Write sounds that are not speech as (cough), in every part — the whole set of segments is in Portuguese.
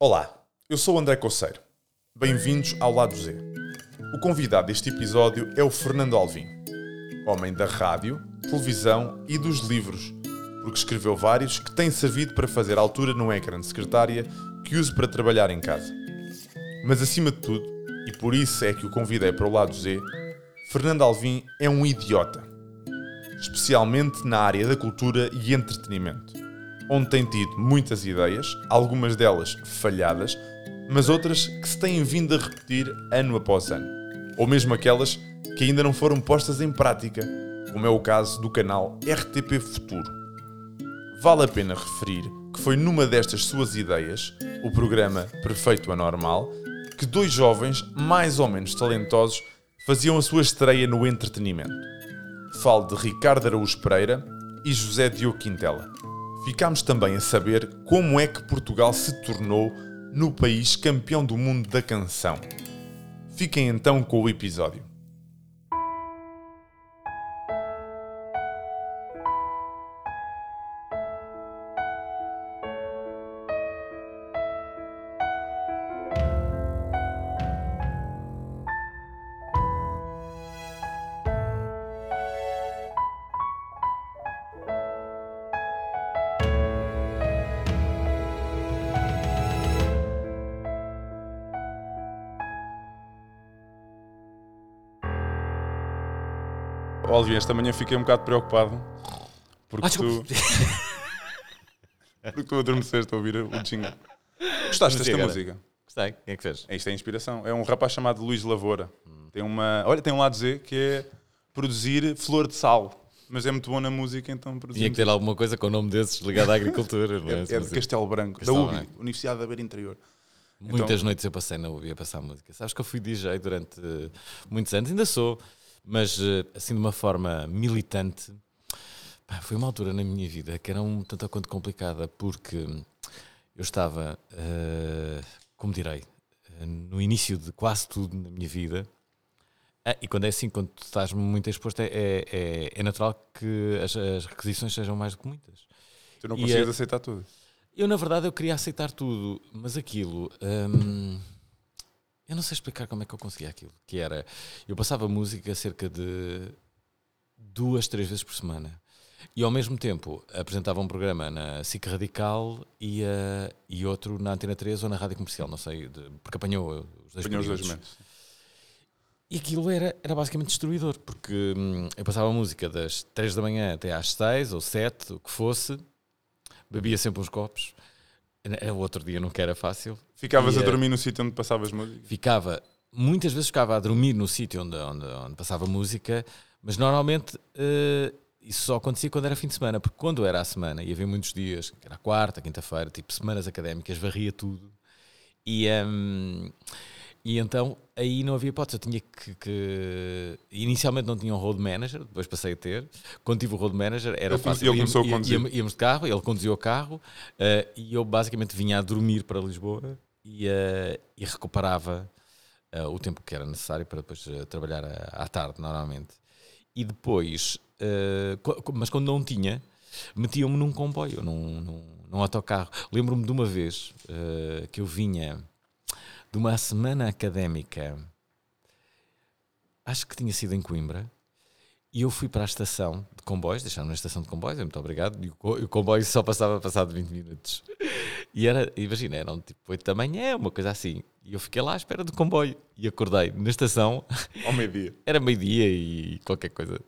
Olá, eu sou o André Coceiro. Bem-vindos ao Lado Z. O convidado deste episódio é o Fernando Alvim, homem da rádio, televisão e dos livros, porque escreveu vários que têm servido para fazer altura no ecrã de secretária que uso para trabalhar em casa. Mas acima de tudo, e por isso é que o convidei para o Lado Z, Fernando Alvim é um idiota, especialmente na área da cultura e entretenimento onde tem tido muitas ideias, algumas delas falhadas, mas outras que se têm vindo a repetir ano após ano, ou mesmo aquelas que ainda não foram postas em prática, como é o caso do canal RTP Futuro. Vale a pena referir que foi numa destas suas ideias, o programa Perfeito Anormal, que dois jovens mais ou menos talentosos faziam a sua estreia no entretenimento. Falo de Ricardo Araújo Pereira e José Diogo Quintela. Ficámos também a saber como é que Portugal se tornou no país campeão do mundo da canção. Fiquem então com o episódio. Alvin, esta manhã fiquei um bocado preocupado porque Ah, tu. (laughs) porque tu adormeceste a ouvir o jingle. Gostaste desta Música? Gostei. Quem é que fez? É, Isto é inspiração. É um rapaz chamado Luís Lavoura. Tem uma. Olha, tem um lado Z que é produzir flor de sal. Mas é muito bom na música, então produzir. Tinha que ter alguma coisa com o nome desses ligado à agricultura, não é? (laughs) É, é de Castelo Branco, Castelo da UBI, Branco. Universidade da Beira Interior. Muitas Então- noites eu passei na UBI a passar música. Sabes que eu fui DJ durante eh, muitos anos, ainda sou, mas eh, assim de uma forma militante. Foi uma altura na minha vida que era um tanto quanto complicada, porque eu estava, eh, como direi, eh, no início de quase tudo na minha vida. Ah, e quando é assim, quando tu estás muito exposto, é, é, é- natural que as, as requisições sejam mais do que muitas. Tu não consegues é- aceitar tudo. Eu, na verdade, eu queria aceitar tudo, mas aquilo. hum, eu não sei explicar como é que eu conseguia aquilo. Que era. Eu passava música cerca de duas, três vezes por semana. E ao mesmo tempo apresentava um programa na SIC Radical e, eh, e outro na Antena 3 ou na Rádio Comercial, não sei, de- porque apanhou os dois Apanhou os dois períodos. momentos. E aquilo era, era basicamente destruidor, porque hum, eu passava a música das 3 da manhã até às 6 ou 7, o que fosse, bebia sempre uns copos. O outro dia nunca era fácil. Ficavas E, a eh, dormir no sítio onde passavas música. Ficava, muitas vezes ficava a dormir no sítio onde, onde, onde passava música, mas normalmente eh, isso só acontecia quando era fim de semana, porque quando era a semana, e havia muitos dias, que era quarta, quinta-feira, tipo semanas académicas, varria tudo. E, hum, e então aí não havia hipótese, eu tinha que, que- Inicialmente não tinha um road manager, depois passei a ter. Quando tive o road manager era come- fácil. ele começou a conduzir. íamos- de carro, ele conduzia o carro eh, e eu basicamente vinha a dormir para Lisboa e, eh, e recuperava eh, o tempo que era necessário para depois eh, trabalhar à, à tarde, normalmente. E depois, mas quando não tinha, metiam-me num comboio, num, num, num autocarro. Lembro-me de uma vez que eu vinha de uma semana académica, acho que tinha sido em Coimbra, e eu fui para a estação de comboios, deixaram-me na estação de comboios, muito obrigado, e o, co- o comboio só passava passado 20 minutos. E era, imagina, eram tipo 8 da manhã, uma coisa assim. E eu fiquei lá à espera do comboio e acordei na estação, Ao meio-dia. (laughs) era meio-dia e qualquer coisa.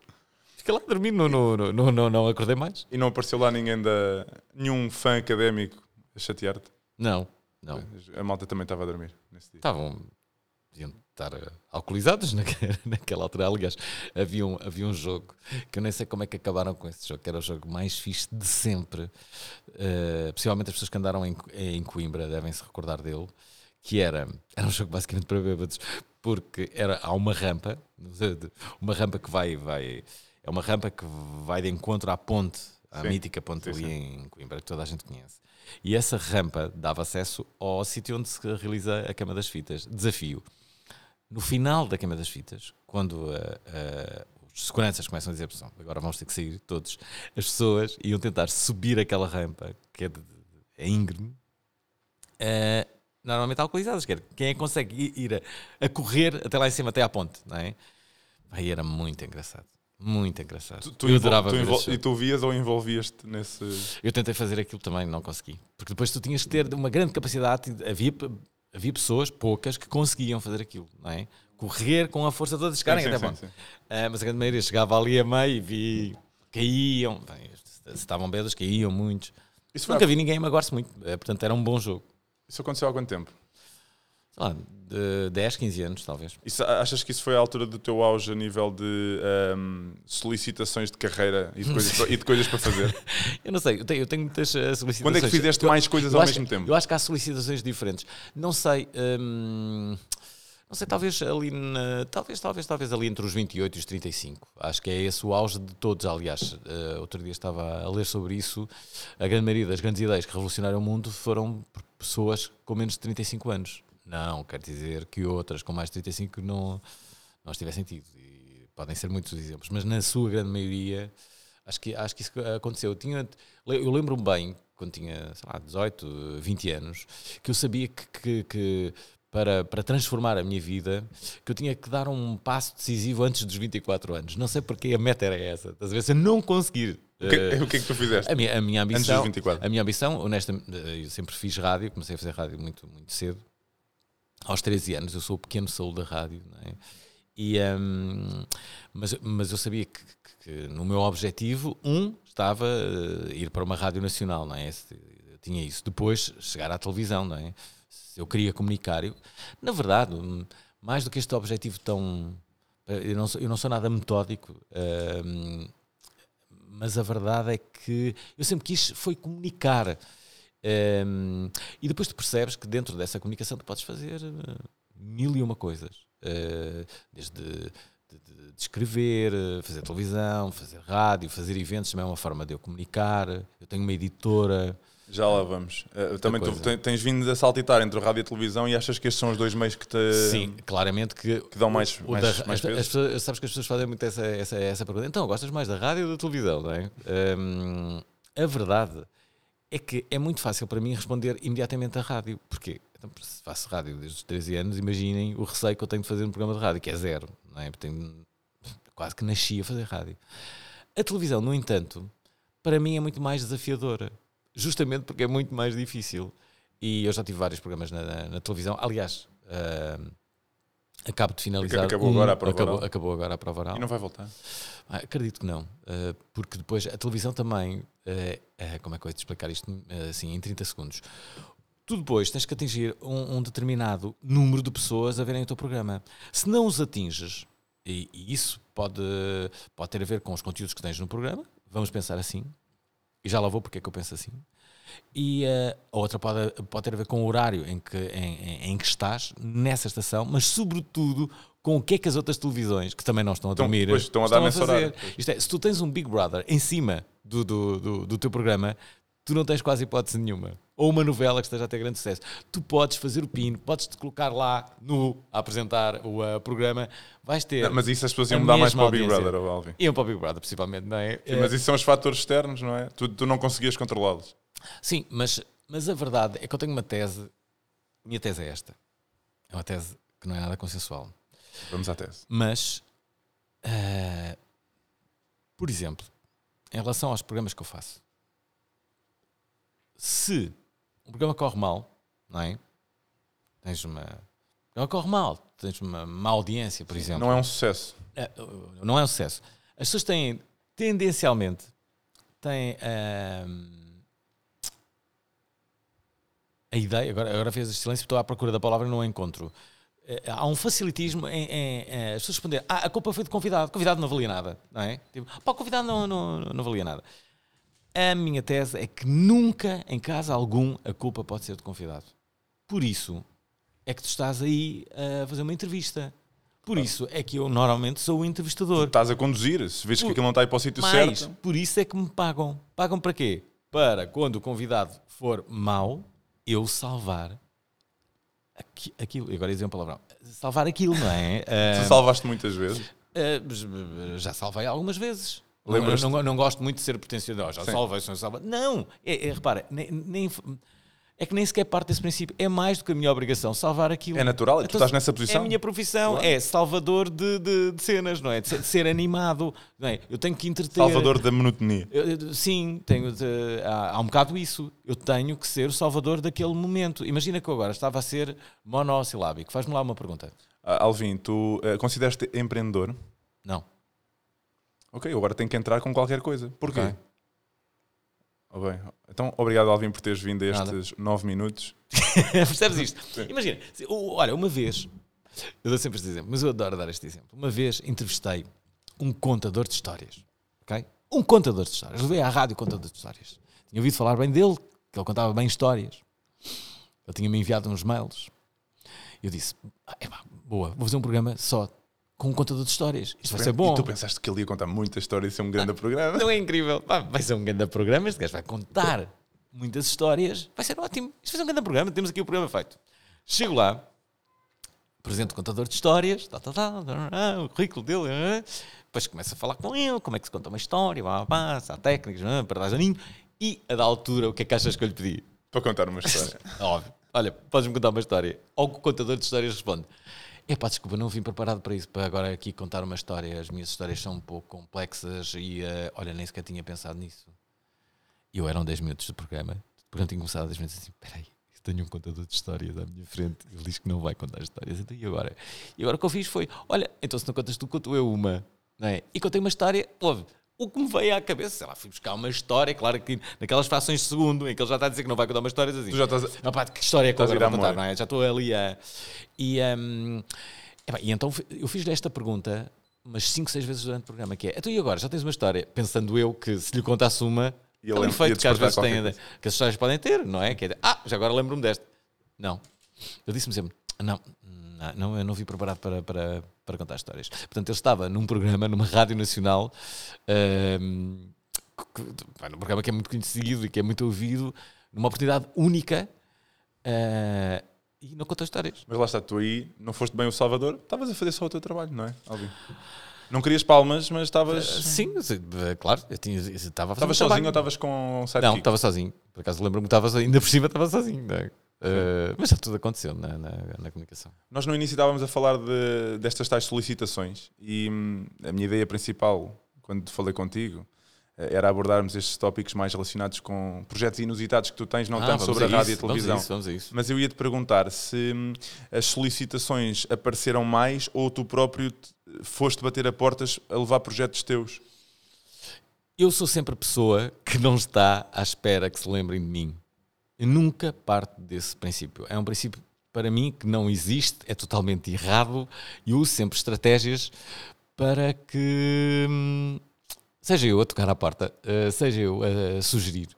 Fiquei lá não, não, não, não, não, não acordei mais. E não apareceu lá ninguém da. nenhum fã académico a chatear-te. Não, não. A malta também estava a dormir nesse dia. Estavam, deviam estar eh, alcoolizados (laughs) naque- naquela altura. Aliás, havia um, havia um jogo que eu nem sei como é que acabaram com esse jogo, que era o jogo mais fixe de sempre. Possivelmente as pessoas que andaram em, em Coimbra devem se recordar dele. Que era, era um jogo basicamente para bêbados, porque era, há uma rampa, (laughs) uma rampa que vai, vai, é uma rampa que vai de encontro à ponte, à Sim. mítica ponte Sim, ali sim. em Coimbra, que toda a gente conhece. E essa rampa dava acesso ao sítio onde se realiza a queima das fitas. Desafio. No final da queima das fitas, quando ah, ah, os seguranças começam a dizer, "Pessoal, agora vamos ter que sair todos, as pessoas iam tentar subir aquela rampa, que é, de, é íngreme, ah, normalmente alcoolizadas. Quer, quem é que consegue ir, a, a, correr até lá em cima, até à ponte, não é? Aí era muito engraçado. Muito engraçado. Tu, tu eu adorava tu E tu vias ou envolvias-te nesse. Eu tentei fazer aquilo também, não consegui. Porque depois tu tinhas que ter uma grande capacidade. Havia, havia pessoas, poucas, que conseguiam fazer aquilo, não é? Correr com a força toda de chegarem até sim, sim, sim. Uh, mas a grande maioria chegava ali a meio e vi. caíam. Bem, estavam belos, caíam muitos. Isso Nunca vi ninguém magoar-se muito. É, portanto, era um bom jogo. Isso aconteceu há quanto tempo? Sei lá, de 10, 15 anos, talvez. Isso, achas que isso foi a altura do teu auge a nível de um, solicitações de carreira e de, coisas, e de coisas para fazer? (laughs) eu não sei, eu tenho, eu tenho muitas solicitações. Quando é que fizeste mais coisas ao mesmo tempo? Eu acho que há solicitações diferentes. Não sei. Hum, não sei, talvez ali na, talvez, talvez, talvez ali entre os 28 e os 35. Acho que é esse o auge de todos, aliás. Uh, outro dia estava a ler sobre isso. A grande maioria das grandes ideias que revolucionaram o mundo foram pessoas com menos de 35 anos. Não, quer dizer que outras com mais de 35 não, não tivessem sentido. E podem ser muitos exemplos, mas na sua grande maioria acho que, acho que isso aconteceu. Eu, tinha, eu lembro-me bem, quando tinha sei lá, 18, 20 anos, que eu sabia que, que, que para, para transformar a minha vida, que eu tinha que dar um passo decisivo antes dos 24 anos. Não sei porque a meta era essa. Ver? Se eu não conseguir. O que, uh, o que é que tu fizeste? A minha, a minha ambição. Antes dos 24. A minha ambição, honestamente, eu sempre fiz rádio, comecei a fazer rádio muito, muito cedo. Aos 13 anos, eu sou o pequeno saúl da rádio, é? e, um, mas, mas eu sabia que, que, que, no meu objetivo, um, estava uh, ir para uma rádio nacional, não é? Tinha isso. Depois, chegar à televisão, não é? eu queria comunicar. Eu, na verdade, mais do que este objetivo tão. Eu não sou, eu não sou nada metódico, uh, mas a verdade é que eu sempre quis foi comunicar. Uh, e depois tu percebes que dentro dessa comunicação tu podes fazer eh, mil e uma coisas. Uh, desde de, de, de, escrever, fazer televisão, fazer rádio, fazer eventos também é uma forma de eu comunicar. Eu tenho uma editora. Já lá vamos. Uh, também tu tens vindo a saltitar entre o rádio e a televisão e achas que estes são os dois meios que te. Sim, claramente que. que dão mais, o, mais, da, mais as, as pessoas, Sabes que as pessoas fazem muito essa, essa, essa pergunta. Então, gostas mais da rádio ou da televisão, não é? Um, a verdade é que é muito fácil para mim responder imediatamente à rádio. Porquê? Então, se faço rádio desde os 13 anos, imaginem o receio que eu tenho de fazer um programa de rádio, que é zero. Não é? Tenho, quase que nasci a fazer rádio. A televisão, no entanto, para mim é muito mais desafiadora justamente porque é muito mais difícil. E eu já tive vários programas na, na, na televisão. Aliás, uh, acabo de finalizar. Acabou um, agora a prova acabou, oral. Acabou agora a prova oral. E não vai voltar? Ah, acredito que não. Uh, porque depois a televisão também. Uh, como é que eu vou te explicar isto assim em 30 segundos? Tu depois tens que atingir um, um, determinado número de pessoas a verem o teu programa. Se não os atinges, e, e isso pode, pode ter a ver com os conteúdos que tens no programa, vamos pensar assim, e já lá vou porque é que eu penso assim. E uh, a outra pode, pode ter a ver com o horário em que, em, em, que estás nessa estação, mas sobretudo com o que é que as outras televisões, que também não estão a dormir, estão, estão a, estão a fazer. Isto é, se tu tens um Big Brother em cima do, do, do, do teu programa, tu não tens quase hipótese nenhuma. Ou uma novela que esteja a ter grande sucesso. Tu podes fazer o pino, podes te colocar lá no a apresentar o uh, programa, vais ter. Não, mas isso as pessoas iam mudar mais para o Big Brother, ou Alvin. Iam para o Big Brother, principalmente, não é? Sim, mas isso são os fatores externos, não é? Tu, tu não conseguias controlá-los. Sim, mas, mas a verdade é que eu tenho uma tese. Minha tese é esta. É uma tese que não é nada consensual. Vamos à tese. Mas, uh, por exemplo, em relação aos programas que eu faço, se o programa corre mal, não é? Tens uma. O programa corre mal, tens uma má audiência, por exemplo. Não é um sucesso. É, não é um sucesso. As pessoas têm, tendencialmente, têm. a ideia, agora, agora fez silêncio, estou à procura da palavra e não a encontro. Eh, há um facilitismo em, em, em as pessoas responder: ah, a culpa foi do convidado, convidado não valia nada, não é? Tipo, pá, o convidado não, não, não valia nada. A minha tese é que nunca, em caso algum, a culpa pode ser do convidado. Por isso é que tu estás aí a fazer uma entrevista. Por isso é que eu normalmente sou o entrevistador. Tu estás a conduzir, se vês que aquilo não está aí para o sítio certo. Por isso é que me pagam. Pagam para quê? Para quando o convidado for mau, eu salvar aquilo. Agora ia dizer uma palavra. Salvar aquilo, não é? (laughs) Tu salvaste muitas vezes? Uh, já salvei algumas vezes. Não, não, não, gosto muito de ser pretencioso. Oh, já salvei, já salvei. Não, é, é, repara, nem, nem, é que nem sequer parte desse princípio. É mais do que a minha obrigação salvar aquilo. É natural, tu Então, estás nessa É posição. a minha profissão, Claro. é salvador de, de- de cenas, não é? De ser, de ser animado, não é? Eu tenho que entreter. Salvador da monotonia. Eu- eu- sim, tenho de- há, há um bocado isso. Eu tenho que ser o salvador daquele momento. Imagina que eu agora estava a ser monossilábico. Faz-me lá uma pergunta. Ah, Alvin, tu eh, consideras-te empreendedor? Não. Ok, eu agora tenho que entrar com qualquer coisa. Porquê? Ok. Oh, bem. Então, obrigado, Alvin, por teres vindo a Nada. estes nove minutos. (laughs) Percebes (laughs) isto? Imagina, se- o- olha, uma vez, eu dou sempre este exemplo, mas eu adoro dar este exemplo. Uma vez entrevistei um contador de histórias, ok? Um contador de histórias. Levei à rádio contador de histórias. Tinha ouvido falar bem dele, que ele contava bem histórias. Ele tinha-me enviado uns mails. Eu disse: ah, epá, boa, vou fazer um programa só com um contador de histórias. Isto vai ser bom. E tu pensaste que ele ia contar muitas histórias e ser um grande programa? Não é incrível? Pá, vai ser um grande programa. Este gajo vai contar muitas histórias. Vai ser ótimo. Isto vai ser um grande programa. Temos aqui o programa feito. Chego lá, apresento o contador de histórias, tá, tá, tá, o currículo dele. ah, Depois começo a falar com ele, como é que se conta uma história, blá, blá, há técnicas, ah, para dar janinho. E a da altura, o que é que achas que eu lhe pedi? Para contar uma (laughs) história. Óbvio. Olha, podes-me contar uma história. Ou o contador de histórias responde: Epá, desculpa, não vim preparado para isso, para agora aqui contar uma história. As minhas histórias são um pouco complexas e, eh, olha, nem sequer tinha pensado nisso. Eu eram 10 minutos de programa. O programa tinha começado a 10 minutos assim: Espera aí, eu tenho um contador de histórias à minha frente. Ele diz que não vai contar histórias. Então, e agora? E agora o que eu fiz foi: Olha, então se não contas tu, conto eu uma. Não é? E contei uma história, ouve. O que me veio à cabeça, sei lá, fui buscar uma história, claro que naquelas frações de segundo, em que ele já está a dizer que não vai contar uma história, assim, Tu já estás não, pá, que história é que eu vou contar, não é? Já estou ali a. E, epá, e então eu fiz-lhe esta pergunta umas 5, 6 vezes durante o programa, que é, então e agora, já tens uma história? Pensando eu que se lhe contasse uma, E é um efeito que às vezes tem, coisa. que as histórias podem ter, não é? Que é, ah, já agora lembro-me desta. Não. Ele disse-me sempre, não, não, não, eu não vi preparado para, para, para contar histórias. Portanto, ele estava num programa, numa rádio nacional, que- pá, num programa que é muito conhecido e que é muito ouvido, numa oportunidade única, ah, e não conta histórias. Mas lá está, tu aí não foste bem o Salvador, estavas a fazer só o teu trabalho, não é, Alvin? Não querias palmas, mas estavas. Sim, sim, claro, eu tinha, estava a fazer Estavas um sozinho ou estavas com um? Não, estava sozinho. Por acaso lembro-me que estava sozinho. Ainda por cima estava sozinho. não é? Ah, mas já tudo aconteceu na, na, na comunicação. Nós no início estávamos a falar de- destas tais solicitações e hum, a minha ideia principal, quando falei contigo, eh, era abordarmos estes tópicos mais relacionados com projetos inusitados que tu tens, não Ah, tanto sobre a rádio isso, e a televisão. Vamos a isso, vamos a isso. Mas eu ia te perguntar se hum, as solicitações apareceram mais ou tu próprio te- foste bater a portas a levar projetos teus. Eu sou sempre a pessoa que não está à espera que se lembrem de mim. Nunca parto desse princípio. É um princípio, para mim, que não existe, é totalmente errado e uso sempre estratégias para que hum, seja eu a tocar à porta, eh, seja eu a sugerir.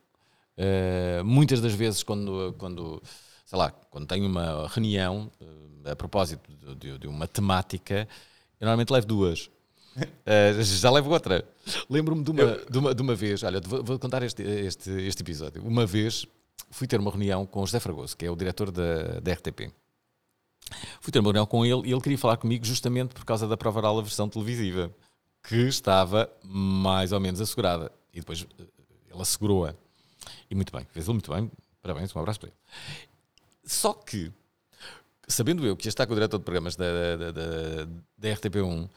Eh, muitas das vezes, quando, quando, sei lá, quando tenho uma reunião eh, a propósito de, de- uma temática, eu normalmente levo duas. Eh, já levo outra. Lembro-me de uma, de, uma, de uma vez, olha, vou, vou contar este, este, este episódio. Uma vez fui ter uma reunião com o José Fragoso, que é o diretor da, da RTP. Fui ter uma reunião com ele e ele queria falar comigo justamente por causa da prova oral da versão televisiva, que estava mais ou menos assegurada. E depois eh, ele assegurou-a. E muito bem, fez ele muito bem. Parabéns, um abraço para ele. Só que, sabendo eu que ia estar com o diretor de programas da, da, da, da RTP1,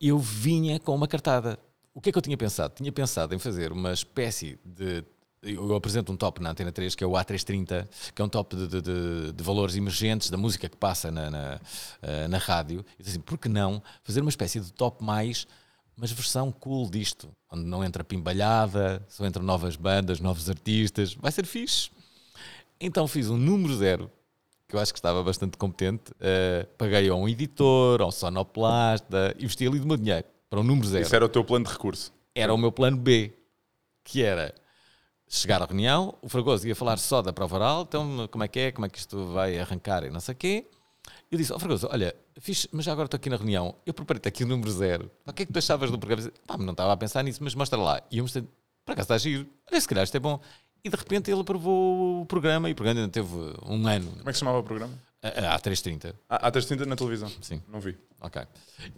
eu vinha com uma cartada. O que é que eu tinha pensado? Tinha pensado em fazer uma espécie de. Eu apresento um top na Antena 3, que é o A330, que é um top de, de- de- valores emergentes da música que passa na, na, eh, na rádio. E assim, por que não fazer uma espécie de top mais, mas versão cool disto, onde não entra pimbalhada, só entram novas bandas, novos artistas. Vai ser fixe. Então fiz um número zero, que eu acho que estava bastante competente. eh, paguei a um editor, a um sonoplasta, investi ali do meu dinheiro para um número zero. Isso era o teu plano de recurso. Era o meu plano B, que era chegar à reunião, o Fragoso ia falar só da prova oral, então como é que é, como é que isto vai arrancar e não sei o quê. Eu disse, ó Fragoso, olha, fixe, mas já agora estou aqui na reunião, eu preparei-te aqui o número zero. O que é que tu achavas do programa? Pá, não estava a pensar nisso, mas mostra lá. E eu mostrei, por acaso está giro, olha, se calhar isto é bom. E de repente ele aprovou o programa e o programa ainda teve um ano. Como é que se chamava o programa? Há 3.30. Há 3.30 na televisão? Sim. Não vi. Ok.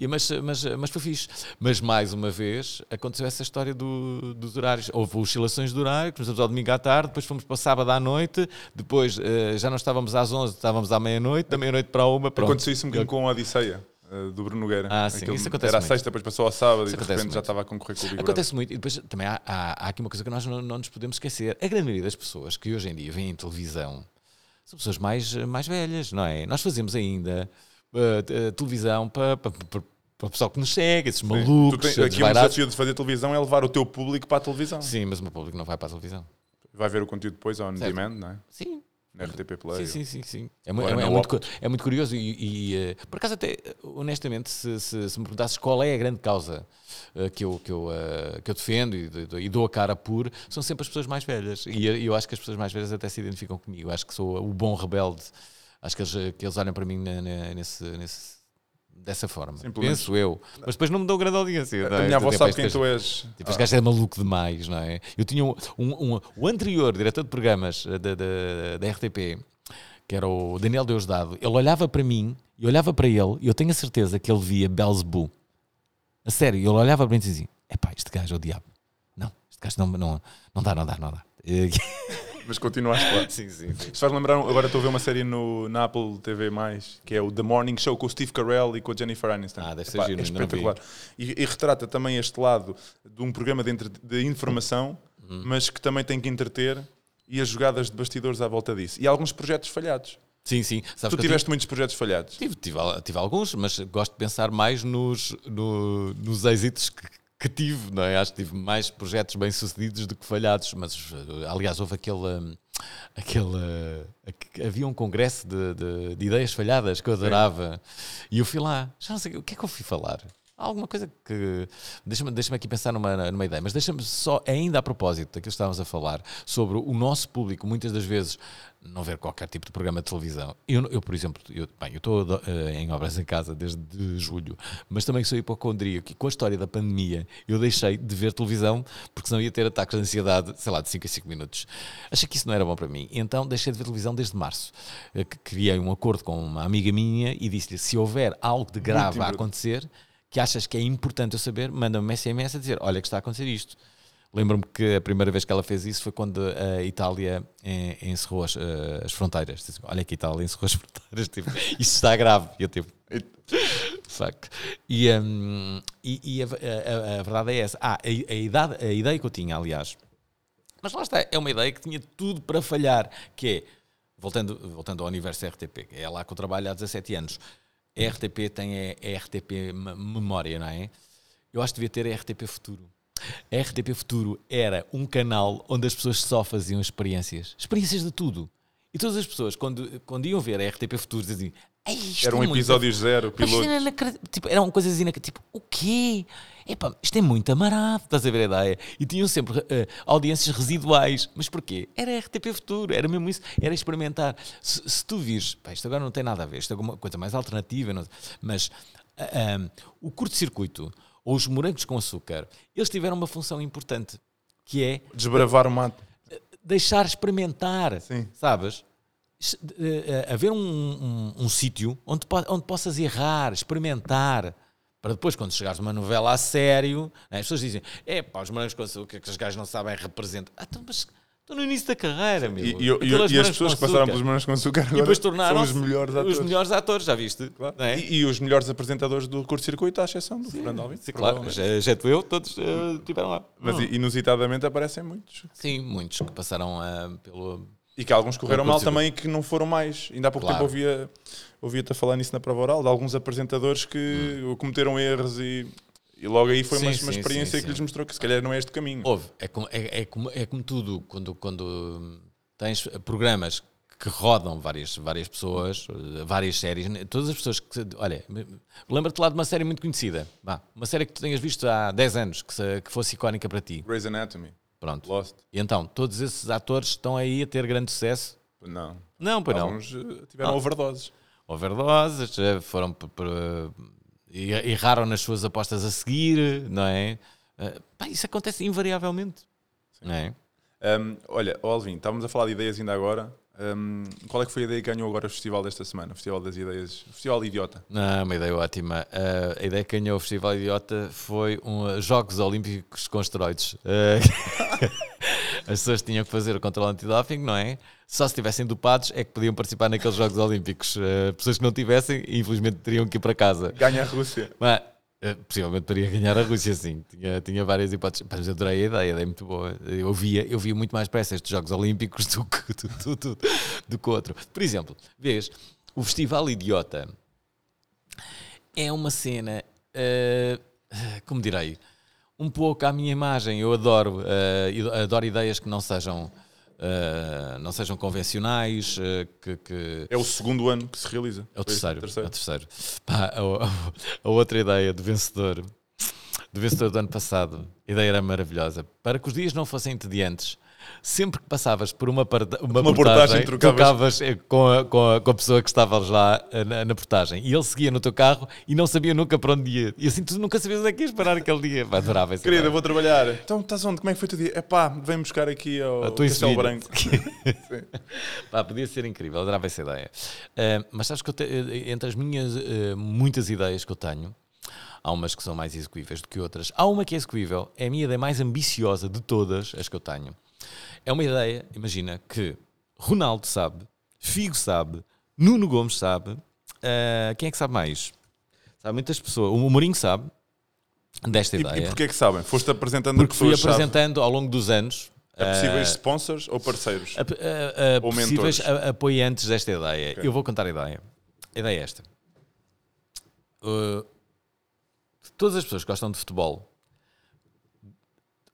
E, mas, mas, mas foi fixe. Mas mais uma vez aconteceu essa história do, dos horários. Houve oscilações de horário, começamos ao domingo à tarde, depois fomos para o sábado à noite, depois uh, já não estávamos às 11, estávamos à meia-noite, da meia-noite para a uma. Pronto. Aconteceu isso um bocadinho com a Odisseia. Uh, do Bruno Nogueira. Ah, sim, Aquilo isso acontece Era muito. sexta, depois passou ao sábado Isso e de repente já muito. estava a concorrer com o Big Acontece muito. E depois também há, há, há aqui uma coisa que nós não, não nos podemos esquecer. A grande maioria das pessoas que hoje em dia veem televisão são pessoas mais, mais velhas, não é? Nós fazemos ainda uh, televisão para, para, para, para o pessoal que nos segue, esses malucos, tens- aqui o desvairados. desafio de fazer televisão é levar o teu público para a televisão. Sim, mas o meu público não vai para a televisão. Vai ver o conteúdo depois on Certo. demand, não é? Sim, Na RTP Play. Sim, sim, sim. sim. É, é- é muito, é muito curioso e, e, eh, por acaso até, honestamente, se, se- se me perguntasses qual é a grande causa eh, que, eu, que, eu, eh, que eu defendo e, e dou a cara por, são sempre as pessoas mais velhas. E eu, eu acho que as pessoas mais velhas até se identificam comigo. Acho que sou o bom rebelde. Acho que eles, que eles olham para mim na- na- nesse, nesse- dessa forma. Sim, Penso eu. Mas depois não me dão grande audiência. não A é? minha avó Tipo, sabe quem tu és. Tipo, este gajo é maluco demais, não é? Eu tinha um, um- um- o anterior diretor de programas eh, da, da, da RTP, que era o Daniel Deusdado, ele olhava para mim e olhava para ele e eu tenho a certeza que ele via Belzebu. A sério, ele olhava para mim e dizia: Epá, este gajo é o diabo. Não, este gajo não, não, não dá, não dá, não dá. (laughs) Mas continuaste lá. (laughs) sim, sim, sim. Isto faz lembrar, agora estou a ver uma série no, na Apple TV+, que é o The Morning Show com o Steve Carell e com a Jennifer Aniston. Ah, deve ser Epá, giro, é espetacular. E, e retrata também este lado de um programa de, entre- de informação, Uhum. mas que também tem que entreter e as jogadas de bastidores à volta disso. E alguns projetos falhados. Sim, sim. Sabes tu tiveste muitos projetos falhados. Tive, tive, tive alguns, mas gosto de pensar mais nos, no- nos êxitos que, que tive, não é? Acho que tive mais projetos bem-sucedidos do que falhados, mas eh, aliás houve aquele... hum, aquele eh, havia um congresso de, de- de ideias falhadas que eu adorava e eu fui lá, já não sei o que é que eu fui falar. Há alguma coisa que. Deixa-me deixa aqui pensar numa, numa ideia, mas deixa-me só, ainda a propósito daquilo que estávamos a falar, sobre o nosso público, muitas das vezes, não ver qualquer tipo de programa de televisão. Eu, eu por exemplo, eu, bem, eu estou eh, em obras em casa desde julho, mas também sou hipocondríaco e com a história da pandemia eu deixei de ver televisão porque senão ia ter ataques de ansiedade, sei lá, de 5 a 5 minutos. Achei que isso não era bom para mim. Então deixei de ver televisão desde março. Que Criei um acordo com uma amiga minha e disse-lhe: se houver algo de grave a acontecer, que achas que é importante eu saber, manda-me um SMS a dizer: olha, que está a acontecer isto. Lembro-me que a primeira vez que ela fez isso foi quando a Itália encerrou as, eh, as fronteiras. Disse, Olha que a Itália encerrou as (laughs) fronteiras, tipo, isso está grave. E eu tipo, fuck. E, hum, e, e a, a- a- verdade é essa. Ah, a, a idade, a ideia que eu tinha, aliás, mas lá está, é uma ideia que tinha tudo para falhar, que é, voltando, voltando ao universo RTP, é lá que eu trabalho há 17 anos, a RTP tem a, a RTP me- Memória, não é? Eu acho que devia ter a RTP Futuro. A RTP Futuro era um canal onde as pessoas só faziam experiências. Experiências de tudo. E todas as pessoas, quando, quando iam ver a RTP Futuro, diziam "Ei, isto Era um é muito episódio zero, mas piloto. era inacredi- tipo, eram coisas inacreditáveis. Tipo, o quê? Epá, isto é muito amarado, estás a ver a ideia? E tinham sempre eh, audiências residuais. Mas porquê? Era RTP Futuro, era mesmo isso, era experimentar. Se, se tu vires, pá, isto agora não tem nada a ver, isto é alguma coisa mais alternativa, não- mas ah, ah, o curto-circuito ou os morangos com açúcar, eles tiveram uma função importante, que é Desbravar o mato. deixar experimentar, Sim. sabes? Es- eh, eh, Haver um, um, um sítio onde, onde possas errar, experimentar, para depois, quando chegares numa novela a sério, né, as pessoas dizem: é pá, os morangos com açúcar que os gajos não sabem representar. Ah, então, mas estou no início da carreira, meu. E, e- e- e as pessoas que passaram pelos morangos com açúcar E agora depois são tornaram os melhores atores. Os melhores atores, já viste? Claro. É? E, e os melhores apresentadores do curto-circuito, à exceção do Fernando Alvim. Sim, claro, já, já tu eu, todos uh, tiveram lá. Mas Hum. inusitadamente aparecem muitos. Sim, muitos que passaram ah, pelo. E que alguns correram mal também e que não foram mais. Ainda há pouco Claro. tempo ouvia, ouvia-te a falar nisso na prova oral, de alguns apresentadores que cometeram erros e, e logo aí foi uma. Sim, uma sim, experiência sim, que lhes mostrou que se calhar não é este caminho. Houve. É como, é, é como, é como tudo, quando, quando tens programas que rodam várias, várias pessoas, várias séries, né, todas as pessoas que. Olha, lembra-te lá de uma série muito conhecida. Uma série que tu tenhas visto há 10 anos, que, se- que fosse icónica para ti. Grey's Anatomy, Pronto. Lost. E então, todos esses atores estão aí a ter grande sucesso? Não. Não, pois não. Alguns eh, tiveram Ah. overdoses. overdoses, eh, foram p- p- e- erraram nas suas apostas a seguir, não é? Eh, pá, isso acontece invariavelmente, não é? Um, olha, Alvin, estávamos a falar de ideias ainda agora. Um, qual é que foi a ideia que ganhou agora o festival desta semana? O Festival das Ideias, o Festival Idiota. Não, uma ideia ótima. Uh, a ideia que ganhou o Festival Idiota foi um, Jogos Olímpicos com esteroides. Uh, (laughs) as pessoas tinham que fazer o controle antidoping, não é? Só se estivessem dopados é que podiam participar naqueles Jogos Olímpicos. Uh, pessoas que não tivessem, infelizmente, teriam que ir para casa. Ganha a Rússia. Mas, Uh, possivelmente poderia ganhar a Rússia, sim. Tinha, tinha várias hipóteses. Mas eu adorei a ideia, a ideia é muito boa. Eu via, eu via muito mais pressa estes Jogos Olímpicos do que, do, do, do, do que outro. Por exemplo, vês, o Festival Idiota é uma cena, uh, como direi, um pouco à minha imagem. Eu adoro, uh, adoro ideias que não sejam Uh, não sejam convencionais. Uh, que, que, É o segundo ano que se realiza. É o terceiro. terceiro. É o terceiro. Pá, a, a, outra ideia do vencedor, do vencedor do ano passado, a ideia era maravilhosa. Para que os dias não fossem entediantes, sempre que passavas por uma, uma, uma portagem, trocavas, eh, com, a, com, a, com a pessoa que estava lá eh, na, na, portagem e ele seguia no teu carro e não sabia nunca para onde ia. E assim tu nunca sabias onde é que ias parar aquele dia. Vai, adorava Querida, eu vou trabalhar. Então estás onde? Como é que foi o teu dia? É pá, vem buscar aqui ao Castelo Branco. (laughs) pá, podia ser incrível, adorava essa ideia. Uh, mas sabes que te, entre as minhas uh, muitas ideias que eu tenho, há umas que são mais execuíveis do que outras. Há uma que é execuível, é a minha ideia mais ambiciosa de todas as que eu tenho é uma ideia, imagina, que Ronaldo sabe, Figo sabe, Nuno Gomes sabe, uh, quem é que sabe mais? Sabe muitas pessoas. O Mourinho sabe desta e, ideia. E porquê que sabem? Foste apresentando Porque fui apresentando ao longo dos anos. A possíveis uh, sponsors ou parceiros? A, a, a ou possíveis apoiantes desta ideia. Okay. Eu vou contar a ideia. A ideia é esta. Uh, todas as pessoas que gostam de futebol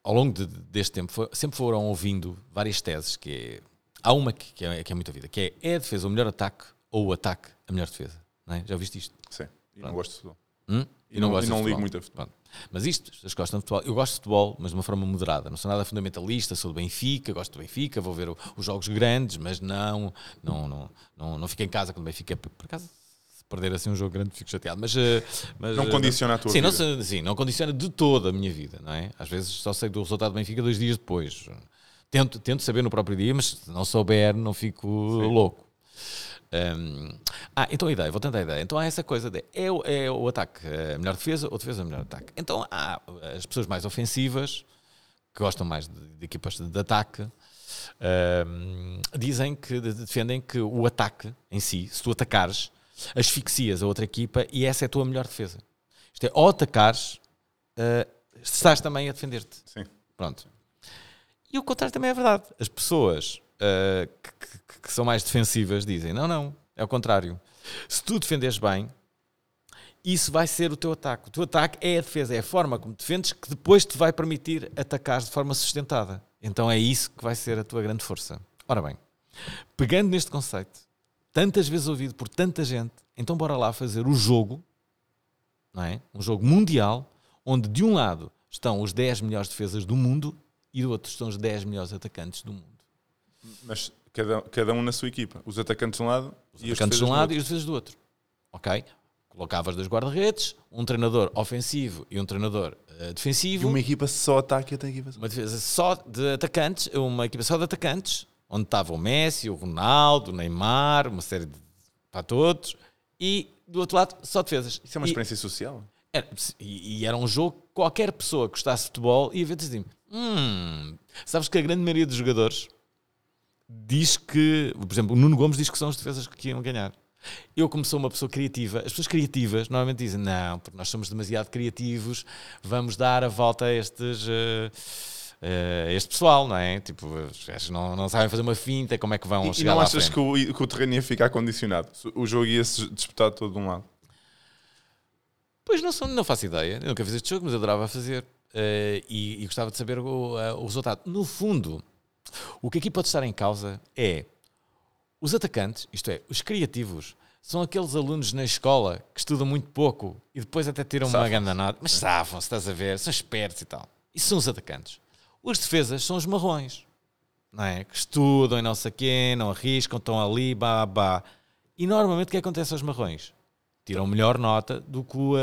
ao longo de, deste tempo, foi, sempre foram ouvindo várias teses, que é, há uma que, que, é, que é muito vida, que é, é a defesa o melhor ataque ou o ataque a melhor defesa? É? Já viste isto? Sim, e não gosto de futebol. Hum? E, e, não, não, e não ligo muito a futebol. Pronto. Mas isto, as gostam de futebol. Eu gosto de futebol, mas de uma forma moderada. Não sou nada fundamentalista, sou do Benfica, gosto do Benfica, vou ver o, os jogos grandes, mas não, não, não, não, não fico em casa quando o Benfica, por acaso, perder assim um jogo grande fico chateado. Mas, eh, mas não eh, condiciona a tua sim, vida. Não, sim, não condiciona de toda a minha vida, não é? Às vezes só sei do resultado do Benfica dois dias depois. Tento, tento saber no próprio dia, mas se não souber, não fico sim. louco. Um, ah, então a ideia, tentar a ideia. Então há essa coisa de é, o, é o ataque a melhor defesa ou defesa a melhor ataque. Então há as pessoas mais ofensivas que gostam mais de, de equipas de, de ataque. Um, dizem que defendem que o ataque em si, se tu atacares, asfixias a outra equipa e essa é a tua melhor defesa. Isto é, ou atacares, uh, estás também a defender-te. Sim. Pronto. E o contrário também é verdade. As pessoas uh, que, que, que, são mais defensivas dizem: não, não, é o contrário. Se tu defendes bem, isso vai ser o teu ataque. O teu ataque é a defesa, é a forma como defendes que depois te vai permitir atacar de forma sustentada. Então é isso que vai ser a tua grande força. Ora bem, pegando neste conceito, tantas vezes ouvido por tanta gente, então bora lá fazer o jogo, não é? Um jogo mundial, onde de um lado estão os 10 melhores defesas do mundo e do outro estão os 10 melhores atacantes do mundo. Mas cada, cada um na sua equipa. Os atacantes de um lado os e atacantes de um lado e os defesas do outro. Ok? Colocavas dois guarda-redes, um treinador ofensivo e um treinador uh, defensivo. E uma equipa só ataque e outra equipa só. Uma defesa só de atacantes, uma equipa só de atacantes, onde estava o Messi, o Ronaldo, o Neymar, uma série de para todos, e do outro lado só defesas. Isso é uma e, experiência social. Era, e, e, era um jogo qualquer pessoa que gostasse de futebol ia ver assim, hum, sabes que a grande maioria dos jogadores diz que, por exemplo, o Nuno Gomes diz que são as defesas que iam ganhar. Eu, como sou uma pessoa criativa, as pessoas criativas normalmente dizem: não, porque nós somos demasiado criativos, vamos dar a volta a estes. Uh, uh, este pessoal, não é? Tipo, os não, não sabem fazer uma finta, como é que vão e, chegar E não achas que o, que o terreno ia ficar condicionado? O jogo ia se disputar todo de um lado? Pois não, não faço ideia. Eu nunca fiz este jogo, mas adorava fazer. Uh, e, e, gostava de saber o, uh, o resultado. No fundo, o que aqui pode estar em causa é os atacantes, isto é, os criativos, são aqueles alunos na escola que estudam muito pouco e depois até tiram uma gandanada, mas safam-se, estás a ver, são espertos e tal. Isso são os atacantes. Os defesas são os marrões, não é? Que estudam e não sei quê, não arriscam, estão ali, bah. E normalmente o que acontece aos marrões? Tiram melhor nota do que o,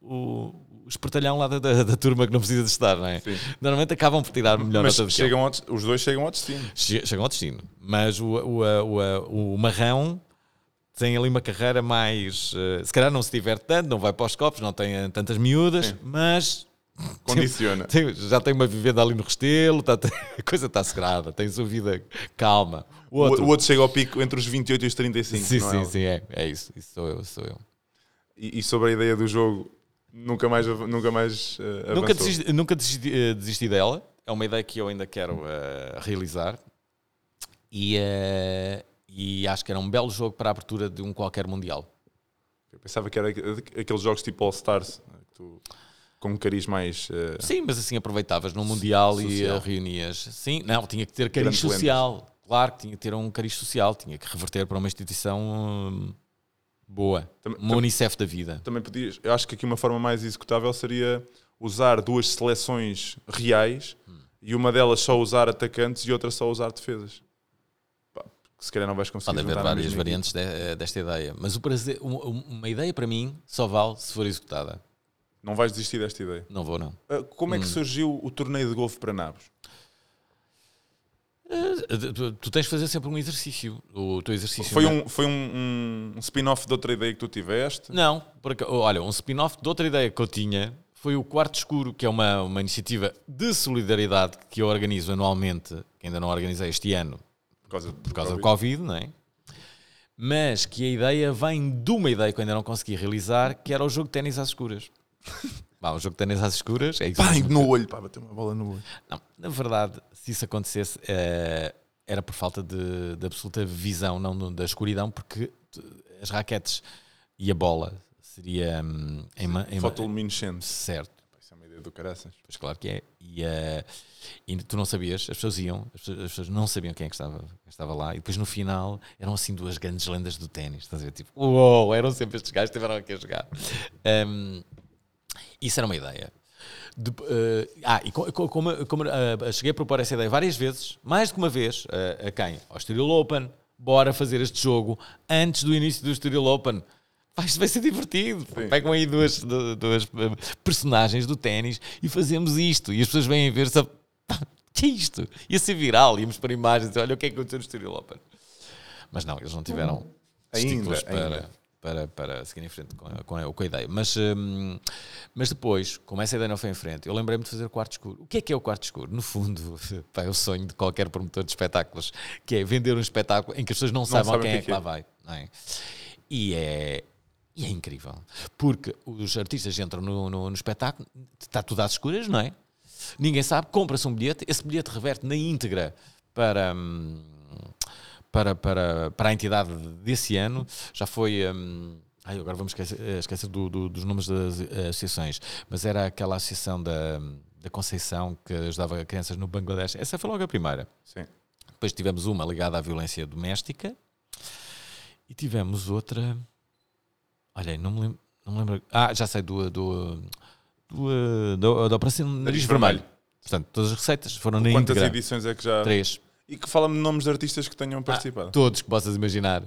o, o espertalhão lá da, da, da turma que não precisa de estar, não é? Sim. Normalmente acabam por tirar melhor Mas nota do chegam ao, os dois chegam ao destino. Che- Chegam ao destino. Mas o, o, o, o, marrão tem ali uma carreira mais. eh, se calhar não se diverte tanto, não vai para os copos, não tem tantas miúdas, Sim. mas (laughs) Condiciona. tem- já tem uma vivenda ali no Restelo, tá- a coisa está segurada, tem a sua vida calma. O O outro. o outro chega ao pico entre os 28 e os 35. sim, não sim, é? sim, é, é isso. Isso sou eu, sou eu. E, e sobre a ideia do jogo, nunca mais, nunca mais eh, Nunca desisti, nunca desisti, eh, desisti dela. É uma ideia que eu ainda quero eh, realizar. E, eh, e acho que era um belo jogo para a abertura de um qualquer Mundial. Eu pensava que era aqu- aqueles jogos tipo All Stars, né, que tu, com um cariz mais. eh, Sim, mas assim aproveitava no Mundial e Social. eh, reunias. Sim, não, tinha que ter cariz lendas. social. Claro que tinha que ter um cariz social, tinha que reverter para uma instituição hum, boa. Também- uma Unicef da vida. também podias. Eu acho que aqui uma forma mais executável seria usar duas seleções reais e uma delas só usar atacantes e outra só usar defesas. Pá, se calhar não vais conseguir. Pode haver várias variantes de- desta ideia. Mas o prazer, um- um- uma ideia para mim só vale se for executada. Não vais desistir desta ideia. Não vou, não. Ah, Como é Hum. que surgiu o torneio de golfe para nabos? Eh, Tu, tens de fazer sempre um exercício. O teu exercício Foi não- um, foi um, um spin-off de outra ideia que tu tiveste? Não, porque, olha, um spin-off de outra ideia que eu tinha foi o Quarto Escuro, que é uma, uma iniciativa de solidariedade que eu organizo anualmente, que ainda não organizei este ano Por causa, por causa do Covid, não é? Mas que a ideia vem de uma ideia que eu ainda não consegui realizar, que era o jogo de ténis às escuras. Bah, o jogo de ténis às escuras é isso Pá, no olho, pá, bateu uma bola no olho. Não, na verdade, se isso acontecesse, eh, era por falta de, de absoluta visão, não da escuridão, porque as raquetes e a bola seria hum, em, ma- em Fotoluminescente. certo. Pá, Isso é uma ideia do caraças. Pois claro que é. E, eh, e tu não sabias, as pessoas iam, as pessoas, as pessoas não sabiam quem é que estava, quem estava lá, e depois no final eram assim duas grandes lendas do ténis. Estás a ver? Tipo, uou, eram sempre estes gajos que estiveram aqui a jogar. Hum, isso era uma ideia. De- eh, ah, e co- co- como, como, eh, cheguei a propor essa ideia várias vezes, mais do que uma vez, eh, a quem? Ao Estoril Open, bora fazer este jogo antes do início do Estoril Open. Vai, vai ser divertido. Sim. Pegam aí duas, du- duas eh, personagens do ténis e fazemos isto. E as pessoas vêm ver, sabe, pá, que é isto? Ia ser viral, íamos para imagens, olha o que é que aconteceu no Estoril Open. Mas não, eles não tiveram Ainda, para, ainda. Para, para seguir em frente com a, com com a ideia. Mas, hum, mas depois, como essa ideia não foi em frente, eu lembrei-me de fazer o quarto escuro. O que é que é o quarto escuro? No fundo, (laughs) pá, é o sonho de qualquer promotor de espetáculos, que é vender um espetáculo em que as pessoas não, saibam sabem quem o é que que é lá que é. vai. não é? E é. E é incrível. Porque os artistas entram no, no, no espetáculo, está tudo às escuras, não é? Ninguém sabe, compra-se um bilhete, esse bilhete reverte na íntegra para, hum, para, para, para a entidade desse ano. Já foi. hum, ai, agora vamos esquecer, eh, esquecer do- do- dos nomes das eh, associações, mas era aquela associação da, da Conceição que ajudava crianças no Bangladesh. Essa foi logo a primeira. Sim. Depois tivemos uma ligada à violência doméstica e tivemos outra. Olha, não me lembro. Não me lembro. Ah, já sei, do, do, do, da, da Operação Nariz Vermelho. Portanto, todas as receitas foram na Quantas íntegra. edições é que já. Três. E que fala-me nomes de artistas que tenham participado. Todos que possas imaginar.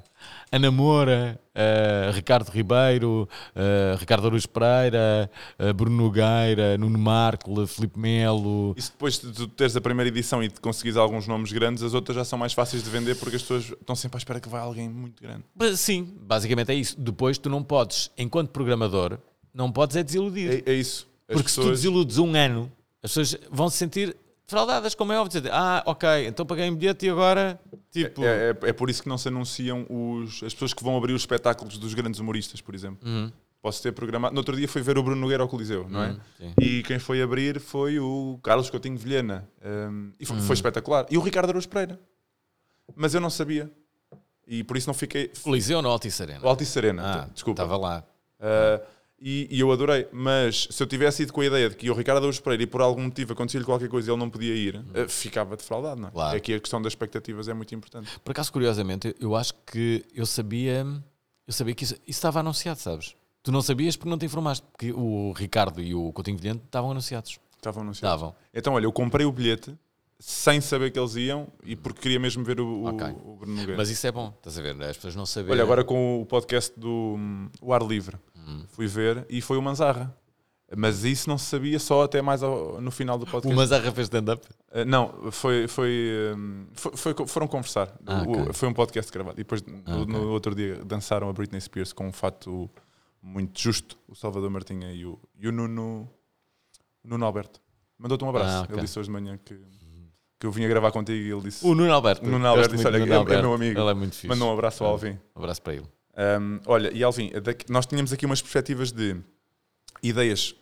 Ana Moura, eh, Ricardo Ribeiro, eh, Ricardo Aruz Pereira, eh, Bruno Nogueira, Nuno Marco, Filipe Melo. E se depois de tu teres a primeira edição e de conseguires alguns nomes grandes, as outras já são mais fáceis de vender porque as pessoas estão sempre à espera que vá alguém muito grande. Sim, basicamente é isso. Depois tu não podes, enquanto programador, não podes é desiludir. É, é isso. As Porque se tu pessoas- desiludes um ano, as pessoas vão se sentir fraudadas, como é óbvio. Dizer, ah, ok, então paguei um bilhete e agora, tipo... É, é- é por isso que não se anunciam os, as pessoas que vão abrir os espetáculos dos grandes humoristas, por exemplo. Uhum. Posso ter programado. No outro dia fui ver o Bruno Nogueira ao Coliseu, não é? Uhum. E quem foi abrir foi o Carlos Coutinho Vilhena. Um, e foi, foi espetacular. E o Ricardo Araújo Pereira. Mas eu não sabia. E por isso não fiquei. Coliseu no Altice Arena. O Altice Arena, Ah, desculpa. Estava lá. Uh, e, e eu adorei. Mas se eu tivesse ido com a ideia de que o Ricardo Araújo Pereira e por algum motivo acontecia-lhe qualquer coisa e ele não podia ir, uh, ficava defraudado, não é? Claro. É que a questão das expectativas é muito importante. Por acaso, curiosamente, eu acho que eu sabia, eu sabia que isso, isso estava anunciado, sabes? Tu não sabias porque não te informaste, porque o Ricardo e o Coutinho Vilhente estavam anunciados. Estavam anunciados. Estavam. Então, olha, eu comprei o bilhete sem saber que eles iam e porque queria mesmo ver o, o- Ok. o Bruno Nogueira. Mas isso é bom, estás a ver? As pessoas não saberem. Olha, agora com o podcast do hum, O Ar Livre. Fui ver e foi o Manzarra. Mas isso não se sabia só até mais ao- no final do O podcast. Mazarra fez stand-up. Uh, não, foi, foi, um, foi- foi- foram conversar. Ah, O- ok. Foi um podcast gravado. E depois, no, Ah, ok. no outro dia, dançaram a Britney Spears com um fato muito justo. O Salvador Martinha e o, e o Nuno, Nuno Alberto. Mandou-te um abraço. Ah, ok. Ele disse hoje de manhã que, que eu vinha gravar contigo e ele disse: O Nuno Alberto. O Nuno Alberto disse, olha, é- é Alberto. meu amigo. Ele é muito fixe. mandou um abraço ao Ah. Alvin. Um abraço para ele. Um, olha, e Alvin, daqui- nós tínhamos aqui umas perspectivas de ideias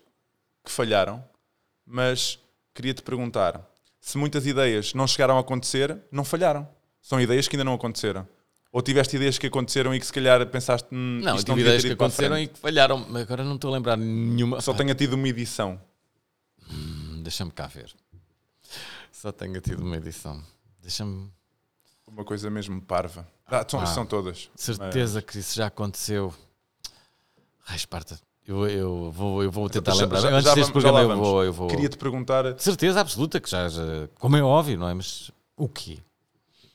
que falharam, mas queria-te perguntar se muitas ideias não chegaram a acontecer, não falharam. São ideias que ainda não aconteceram. Ou tiveste ideias que aconteceram e que se calhar pensaste. Hum, Não, tive devia ideias que aconteceram e que falharam. Mas agora não estou a lembrar nenhuma. Só tenha tido uma edição. Hum, Deixa-me cá ver. Só tenha tido uma edição. Deixa-me. Uma coisa mesmo parva. Ah, são, Ah. são todas. Certeza que isso já aconteceu. Ai, Esparta. Eu, eu, vou, eu vou tentar Já- lembrar. já- Antes já deste vamos- já programa eu vamos. vou, eu vou. Queria-te perguntar. Certeza absoluta que já, já. Como é óbvio, não é? Mas o quê?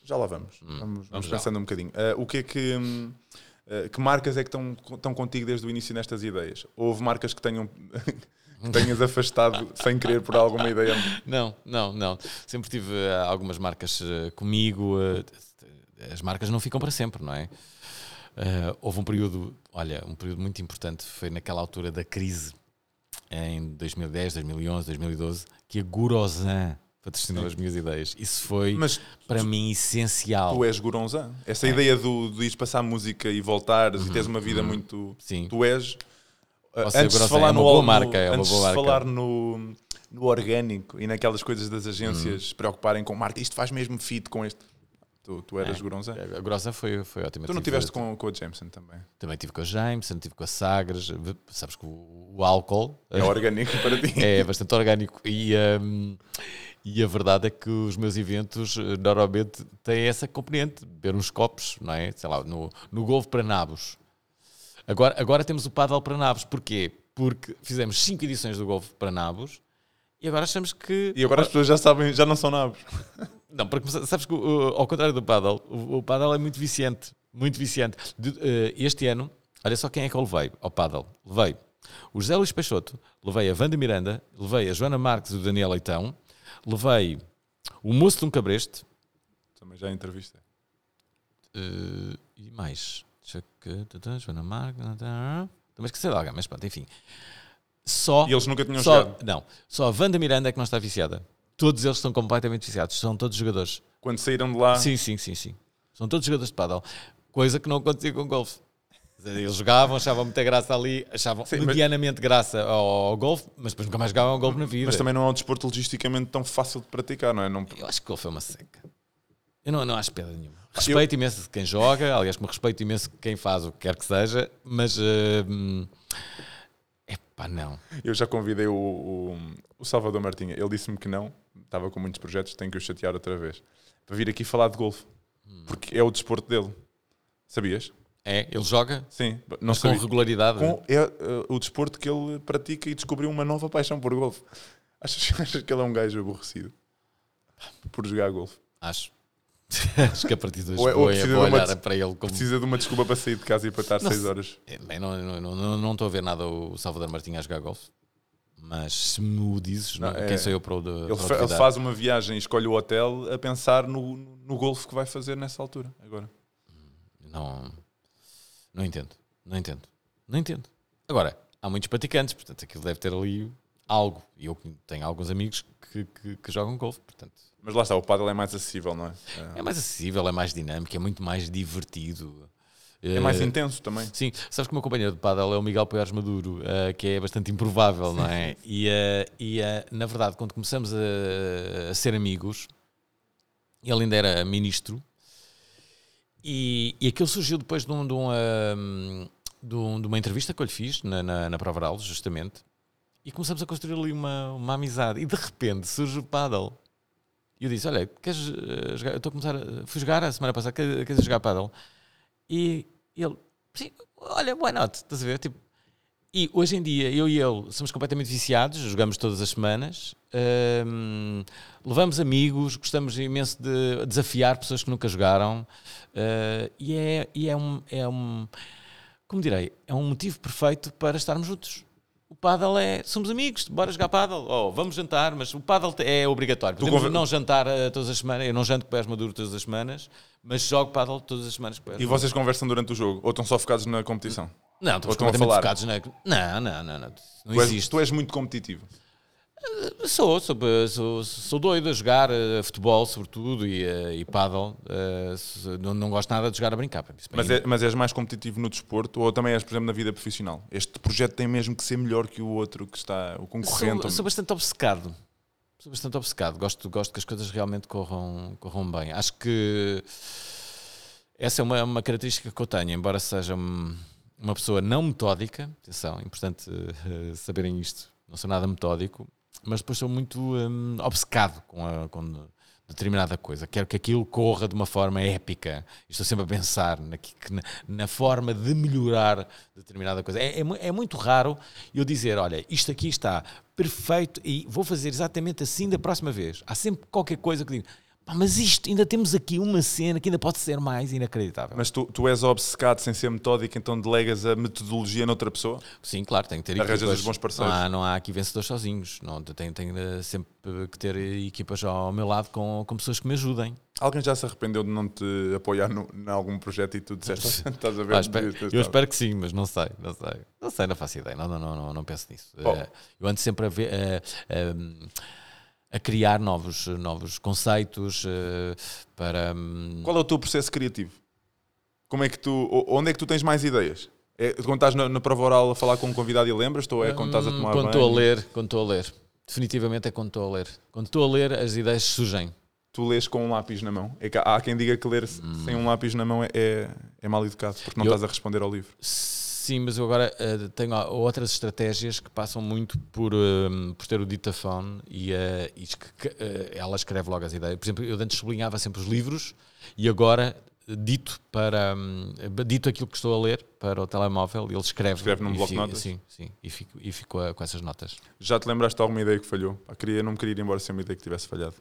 Já lá vamos. vamos, vamos Hum, vamos já. pensando um bocadinho. Ah, o que é que. hum, ah, que marcas é que estão contigo desde o início nestas ideias? Houve marcas que tenham. (laughs) tenhas afastado sem querer por alguma ideia? Não, não, não. Sempre tive eh, algumas marcas eh, comigo. eh, as marcas não ficam para sempre, não é? Houve um período, olha, um período muito importante, foi naquela altura da crise, em 2010, 2011, 2012, que a Gurosan patrocinou as minhas ideias. Isso foi, Mas para mim, essencial. tu és Goronzã. Essa ideia do, de ires passar música e voltares e teres uma vida muito. Uhum. Sim. Tu és. Ser antes de Goronzã, falar é uma no, boa marca, é uma antes boa de falar no, no orgânico e naquelas coisas das agências se preocuparem com marca, isto faz mesmo fit com este. Tu, tu eras É. Goronzã. A Grossa foi, foi ótima. Tu não Tive- estiveste com, com a Jameson também. Também tive com a Jameson, tive com a Sagres. Sabes que o, o álcool É orgânico (laughs) para ti. (laughs) é bastante orgânico e, hum, e a verdade é que os meus eventos eh, normalmente têm essa componente, beber uns copos, não é? Sei lá, no, no Golfo para Nabos. Agora, agora temos o Paddle para Nabos. Porquê? Porque fizemos cinco edições do Golfo para Nabos e agora achamos que... E agora as pessoas já sabem, já não são nabos. (laughs) Não, porque sabes que ao contrário do paddle, o, o paddle é muito viciante. Muito viciante. Eh, este ano, olha só quem é que eu levei ao paddle. Levei o José Luís Peixoto, levei a Wanda Miranda, levei a Joana Marques e o Daniel Leitão, levei o Moço de um Cabreste Também já entrevistei. eh, e mais. Que. Joana Marques. Também esqueci de alguém, mas pronto, enfim. Só. E eles nunca tinham só jogado. não, só a Wanda Miranda é que não está viciada. Todos eles estão completamente viciados, são todos jogadores. Quando saíram de lá, Sim, sim, sim, sim. São todos jogadores de paddle. Coisa que não acontecia com golfe. Eles jogavam, achavam muita graça ali, achavam Sim, mas- medianamente graça ao, ao golfe, mas depois nunca mais jogavam ao golfe na vida. mas também não é um desporto logisticamente tão fácil de praticar, não é? Não, Eu acho que o golfe é uma seca. Eu não, não acho pedra nenhuma. Respeito imenso quem joga, aliás, como respeito imenso quem faz o que quer que seja, mas. É pá, não. Eu já convidei o, o, o Salvador Martinha. Ele disse-me que não. Estava com muitos projetos, tenho que o chatear outra vez. Para vir aqui falar de golfe. Porque é o desporto dele. Sabias? É, ele joga Sim. Não mas com regularidade. Com- é uh, o desporto que ele pratica e descobriu uma nova paixão por golfe. (laughs) Achas, achas que ele é um gajo aborrecido? Por jogar golfe? Acho. (laughs) acho que a partir de hoje Ou é- ou precisa de uma des- para ele como. Precisa de uma desculpa para sair de casa e para estar Não 6 sei. horas. É, Bem, não, não, não, não, não estou a ver nada o Salvador Martinha a jogar golfe, mas se me o dizes, Não, não, é- quem sou eu para o de, Ele, para ele faz uma viagem e escolhe o hotel a pensar no, no golfe que vai fazer nessa altura. Agora. Não, não entendo, não entendo, não entendo. Agora, há muitos praticantes, portanto aquilo deve ter ali algo. E eu tenho alguns amigos que, que, que jogam golfe, portanto Mas lá está, o paddle é mais acessível, não é? é mais acessível, é mais dinâmico, é muito mais divertido. É, mais Eh, intenso também. Sim, sabes que o meu companheiro de paddle é o Miguel Poiares Maduro, eh, que é bastante improvável, não é? E, eh, e eh, na verdade, quando começamos a, a ser amigos, ele ainda era ministro, e, e aquilo surgiu depois de, um, de, um, de, um- de uma entrevista que eu lhe fiz na, na, na Prova Oral, justamente, e começamos a construir ali uma, uma amizade, e de repente surge o paddle. E eu disse: Olha, queres eh, jogar? Eu estou a começar, a, fui jogar a semana passada, queres, jogar paddle? E ele, sim, olha, why not? Estás a ver? Tipo, e hoje em dia, eu e ele somos completamente viciados, jogamos todas as semanas, hum, levamos amigos, gostamos imenso de desafiar pessoas que nunca jogaram, uh, e, é, e é, um, é um, como direi, é um motivo perfeito para estarmos juntos. O paddle é. Somos amigos, bora jogar paddle. Oh, vamos jantar, mas o paddle é obrigatório. Podemos não jantar eh, todas as semanas. Eu não janto com pés maduro todas as semanas, mas jogo paddle todas as semanas com pés E vocês conversam durante o jogo? Ou estão só focados na competição? Não, Ou estamos estão a completamente falar? focados na. Não, não, não. Não, não Tu és, existe. tu és muito competitivo. Sou, sou, sou, sou doido a jogar eh, futebol, sobretudo, e, eh, e paddle. Eh, se- não, não gosto nada de jogar a brincar. Mas, é- mas és mais competitivo no desporto ou também és, por exemplo, na vida profissional? Este projeto tem mesmo que ser melhor que o outro que está, o concorrente. Sou, sou bastante obcecado. Sou bastante obcecado. Gosto, gosto que as coisas realmente corram, corram bem. Acho que essa é uma, uma característica que eu tenho, embora seja um- uma pessoa não metódica. Atenção, é importante eh, saberem isto. Não sou nada metódico, mas depois sou muito hum, obcecado com, a, com determinada coisa. Quero que aquilo corra de uma forma épica. Estou sempre a pensar na, na, na forma de melhorar determinada coisa. É, é é muito raro eu dizer: olha, isto aqui está perfeito e vou fazer exatamente assim da próxima vez. Há sempre qualquer coisa que digo. "Pá, mas isto, ainda temos aqui uma cena que ainda pode ser mais inacreditável. Mas tu, tu és obcecado sem ser metódico, então delegas a metodologia noutra pessoa? Sim, claro, tem que ter Arranjas equipas. os bons parceiros. Não há, não há aqui vencedores sozinhos. Não, tenho, tenho eh, sempre que ter equipas ao meu lado com, com pessoas que me ajudem. Alguém já se arrependeu de não te apoiar em algum projeto e tu disseste, (laughs) estás a ver? Espero- eu estado." espero que sim, mas não sei, não sei. Não sei, não faço ideia. Não, não, não, não, não penso nisso. Oh. Eu ando sempre a ver. eh, ehm, a criar novos, novos conceitos eh, para. hum, Qual é o teu processo criativo? Como é que tu, onde é que tu tens mais ideias? É quando estás na, na prova oral a falar com um convidado e lembras-te ou é quando estás a hum, tomar Quando estou a ler, quando estou a ler. Definitivamente é quando estou a ler. Quando estou a ler, as ideias surgem. Tu lês com um lápis na mão. É há quem diga que ler Hum. sem um lápis na mão é, é, é mal educado porque não Eu- estás a responder ao livro. Sim, mas eu agora eh, tenho outras estratégias que passam muito por, eh, por ter o dictafone e, eh, e que, eh, ela escreve logo as ideias. Por exemplo, eu antes sublinhava sempre os livros e agora dito para hum, dito aquilo que estou a ler para o telemóvel e ele escreve. Escreve num bloco de notas? Sim, sim, e fico, e fico com essas notas. Já te lembraste de alguma ideia que falhou? Pá, queria, não me queria ir embora sem uma ideia que tivesse falhado.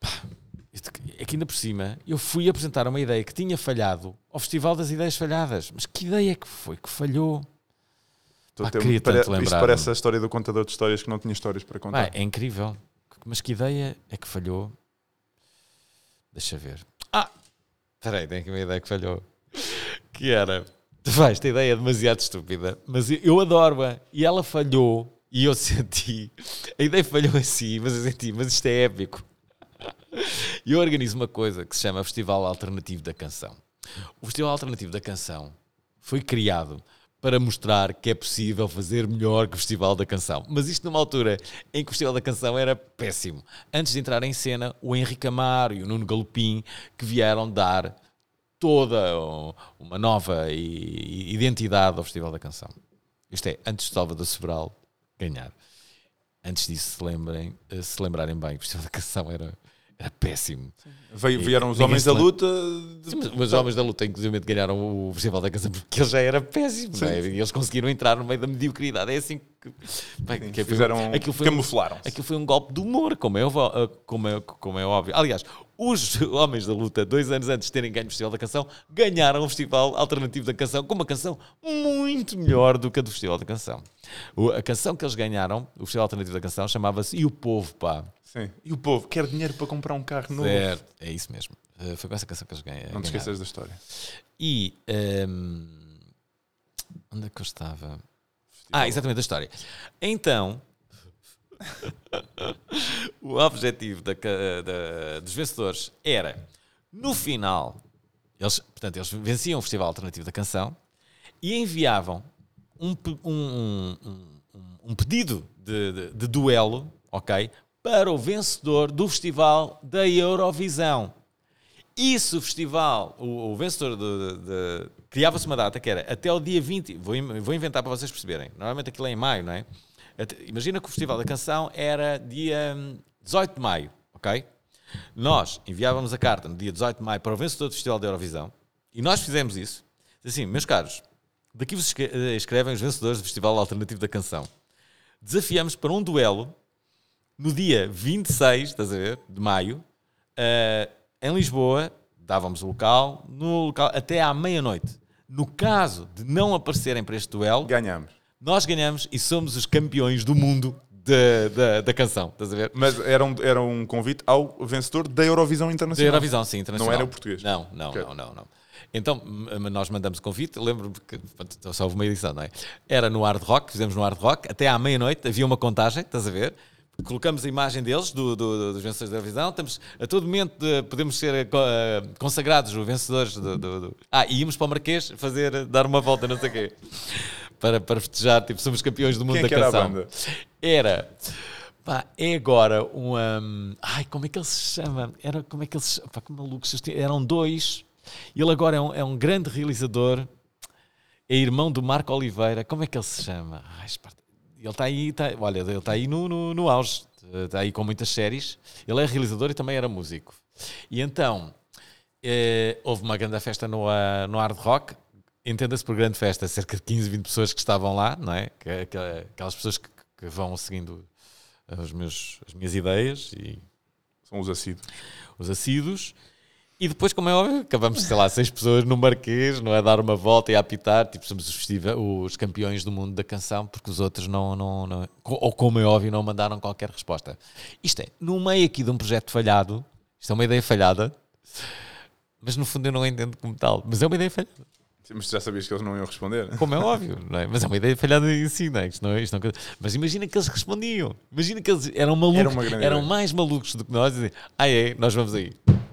(laughs) Isto É que ainda por cima eu fui apresentar uma ideia que tinha falhado ao Festival das Ideias Falhadas. Mas que ideia que foi que falhou? Estou a Pá, ter- queria pare- tanto isto lembrar-me. parece a história do contador de histórias que não tinha histórias para contar. Pá, é incrível. Mas que ideia é que falhou? Deixa ver. Ah! Espera aí, tem aqui uma ideia que falhou. Que era... (laughs) Pá, esta ideia é demasiado estúpida, mas eu- eu adoro-a. E ela falhou e eu (laughs) senti... A ideia falhou assim, mas eu senti, mas isto é épico. (laughs) E eu organizo uma coisa que se chama Festival Alternativo da Canção. O Festival Alternativo da Canção foi criado para mostrar que é possível fazer melhor que o Festival da Canção. Mas isto numa altura em que o Festival da Canção era péssimo. Antes de entrar em cena, o Henrique Amaro e o Nuno Galopim que vieram dar toda uma nova identidade ao Festival da Canção. Isto é, antes de Salvador Sobral ganhar. Antes disso, se, lembrem, eh, se lembrarem bem, o Festival da Canção era, era péssimo. Veio- vieram os homens da luta. Sim, mas, mas os homens da luta, inclusive, ganharam o Festival da Canção porque ele já era péssimo, é? E eles conseguiram entrar no meio da mediocridade. É assim que. Bem, que foi- fizeram, aquilo foi um- camuflaram-se. Aquilo foi um golpe de humor, como é, óbvio- como é, como é óbvio. Aliás, os (laughs) homens da luta, dois anos antes de terem ganho o Festival da Canção, ganharam o Festival Alternativo da Canção com uma canção muito melhor do que a do Festival da Canção. O- a canção que eles ganharam, o Festival Alternativo da Canção, chamava-se E o Povo, pá. Sim. E o povo quer dinheiro para comprar um carro novo. Certo, é isso mesmo. Eh, Foi com essa canção que eles ganharam. Não te esqueças da história. E ehm, onde é que eu estava? Ah, exatamente a história. Então, (laughs) o objetivo da da- dos vencedores era, no final, eles, portanto, eles venciam o Festival Alternativo da Canção e enviavam um, um- um- um- pedido de, de- de duelo, ok, para o vencedor do Festival da Eurovisão. E se o festival, o, o vencedor de- criava-se uma data que era até o dia 20, vou, vou inventar para vocês perceberem. Normalmente aquilo é em maio, não é? Imagina que o Festival da Canção era dia hum, 18 de maio, ok? Nós enviávamos a carta no dia 18 de maio para o vencedor do Festival da Eurovisão e nós fizemos isso. Assim, meus caros, daqui vos eh, escrevem os vencedores do Festival Alternativo da Canção. Desafiamos para um duelo no dia 26, estás a ver, de maio, eh, em Lisboa, dávamos o local, no local até à meia-noite. No caso de não aparecerem para este duelo, Ganhamos. nós ganhamos e somos os campeões do mundo da, da, da canção, estás a ver? Mas era um, era um convite ao vencedor da Eurovisão Da Internacional. Eurovisão, sim, internacional. Não era o português. Não, não, Ok. não, não, não. Então, nós mandamos o convite, lembro-me que só houve uma edição, não é? Era no Hard Rock, fizemos no Hard Rock, até à meia-noite havia uma contagem, estás a ver? Colocamos a imagem deles, do, do- dos vencedores da Eurovisão, estamos, a todo momento de- podemos ser eh, eh, consagrados os vencedores do, do- Ah, e íamos para o Marquês fazer, dar uma volta, não sei o quê, para, para festejar, tipo, somos campeões do mundo Quem é da que era a canção. banda? Era. Pá, é agora um. um, ai, como é que ele se chama? Era, como é que ele se Pá, que tinham- Eram dois. Ele agora é um, é um grande realizador. É irmão do Marco Oliveira. Como é que ele se chama? Ai, Esparta. Ele está aí, tá, olha, ele está aí no, no, no auge. Está aí com muitas séries. Ele é realizador e também era músico. E então, eh, houve uma grande festa no, ah, no Hard Rock. Entenda-se por grande festa, cerca de 15, 20 pessoas que estavam lá, não é? Que- que- Aquelas pessoas que, que vão seguindo os meus, as minhas ideias e São os assíduos. os assíduos. E depois, como é óbvio, acabamos, sei lá, seis pessoas no Marquês, não é? Dar uma volta e a apitar, tipo, somos os, os campeões do mundo da canção, porque os outros não, não, não- ou como é óbvio, não mandaram qualquer resposta. Isto é, no meio aqui de um projeto falhado, isto é uma ideia falhada, mas no fundo eu não entendo como tal, mas é uma ideia falhada. Sim, Mas tu já sabias que eles não iam responder. Como é óbvio, não é? Mas é uma ideia falhada em si, não é? Isto não é, isto não é- Mas imagina que eles respondiam. Imagina que eles eram malucos. Era eram ideia. mais malucos do que nós. E diziam, ah, é, nós vamos aí.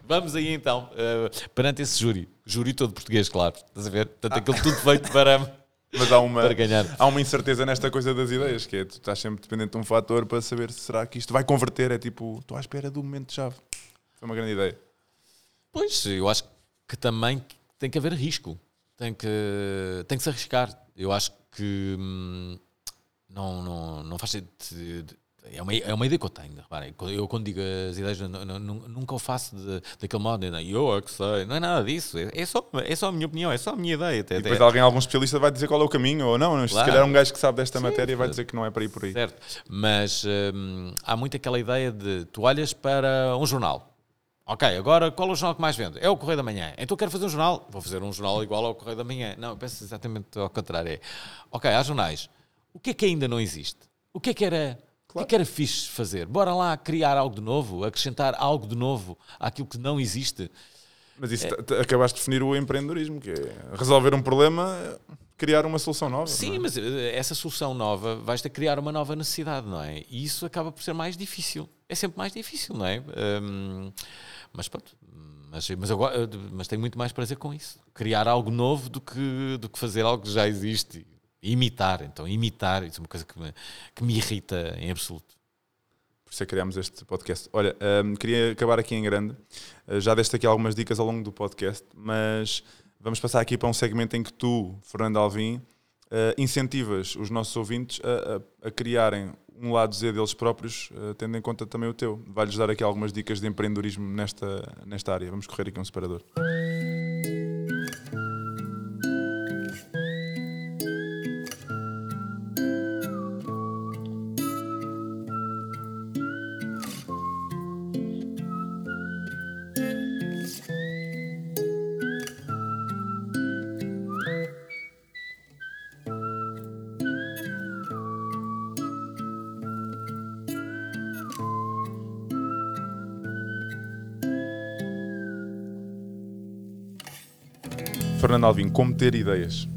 Vamos aí então, eh, perante esse júri. Júri todo português, claro. Estás a ver? Portanto, aquilo tudo feito para, Mas há uma, há uma incerteza nesta coisa das ideias, que é tu estás sempre dependente de um fator para saber se será que isto vai converter. É tipo, estou à espera do momento-chave. Foi uma grande ideia. Pois, eu acho que também tem que haver risco. Tem que, tem que se arriscar. Eu acho que hum, não, não, não faz sentido. É uma, é uma ideia que eu tenho. Reparem, eu quando digo as ideias, nu- nu- nu- nunca o faço de, daquele modo. não, Eu é que sei. Não é nada disso. É, é só, é só a minha opinião, é só a minha ideia. Até, E depois até- alguém, algum especialista, vai dizer qual é o caminho ou não. Se Claro. calhar um gajo que sabe desta Sim, matéria vai dizer que não é para ir por aí. Certo. Mas hum, há muito aquela ideia de tu olhas para um jornal. Ok, agora qual é o jornal que mais vende? É o Correio da Manhã. Então quero fazer um jornal. Vou fazer um jornal igual ao Correio da Manhã. Não, eu penso exatamente ao contrário. É, ok, há jornais. O que é que ainda não existe? O que é que era, o que é que era fixe fazer? Bora lá criar algo de novo, acrescentar algo de novo àquilo que não existe. Mas isso t- acabaste de definir o empreendedorismo, que é resolver um problema, criar uma solução nova. Sim, é? mas eh, essa solução nova vais ter que criar uma nova necessidade, não é? E isso acaba por ser mais difícil. É sempre mais difícil, não é? Hum, mas pronto. Mas, mas, agora, eh, mas tenho muito mais prazer com isso. Criar algo novo do que, do que fazer algo que já existe. Imitar. Então, imitar, isso é uma coisa que me, que me irrita em absoluto. Por isso é que criámos este podcast. Olha, hum, queria acabar aqui em grande. Uh, já deste aqui algumas dicas ao longo do podcast, mas vamos passar aqui para um segmento em que tu, Fernando Alvim, uh, incentivas os nossos ouvintes a, a- a criarem um lado Z deles próprios, uh, tendo em conta também o teu. Vai-lhes dar aqui algumas dicas de empreendedorismo nesta, nesta área. Vamos correr aqui um separador. Fernando Alvim, como ter ideias?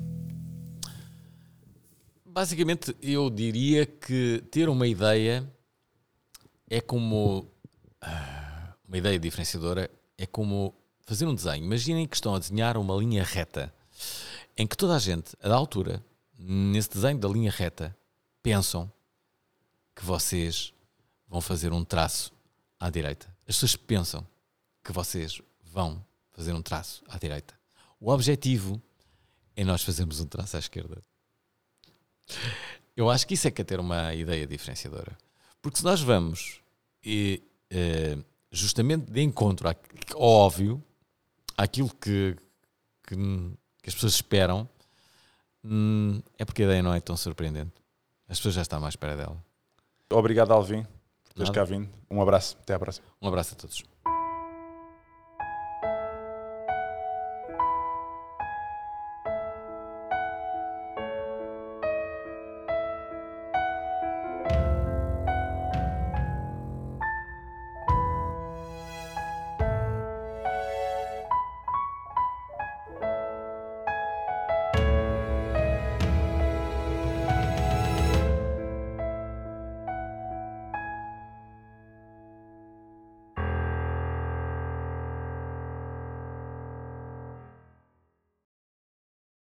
Basicamente, eu diria que ter uma ideia é como. ah, Uma ideia diferenciadora é como fazer um desenho. Imaginem que estão a desenhar uma linha reta em que toda a gente, da altura, nesse desenho da linha reta, pensam que vocês vão fazer um traço à direita. As pessoas pensam que vocês vão fazer um traço à direita. O objetivo é nós fazermos um traço à esquerda. Eu acho que isso é que é ter uma ideia diferenciadora. Porque se nós vamos e, eh, justamente de encontro à- óbvio, àquilo que, que, que as pessoas esperam, hum, é porque a ideia não é tão surpreendente. As pessoas já estão à espera dela. Obrigado, Alvim, por teres cá vindo. Um abraço. Até à próxima. Um abraço a todos.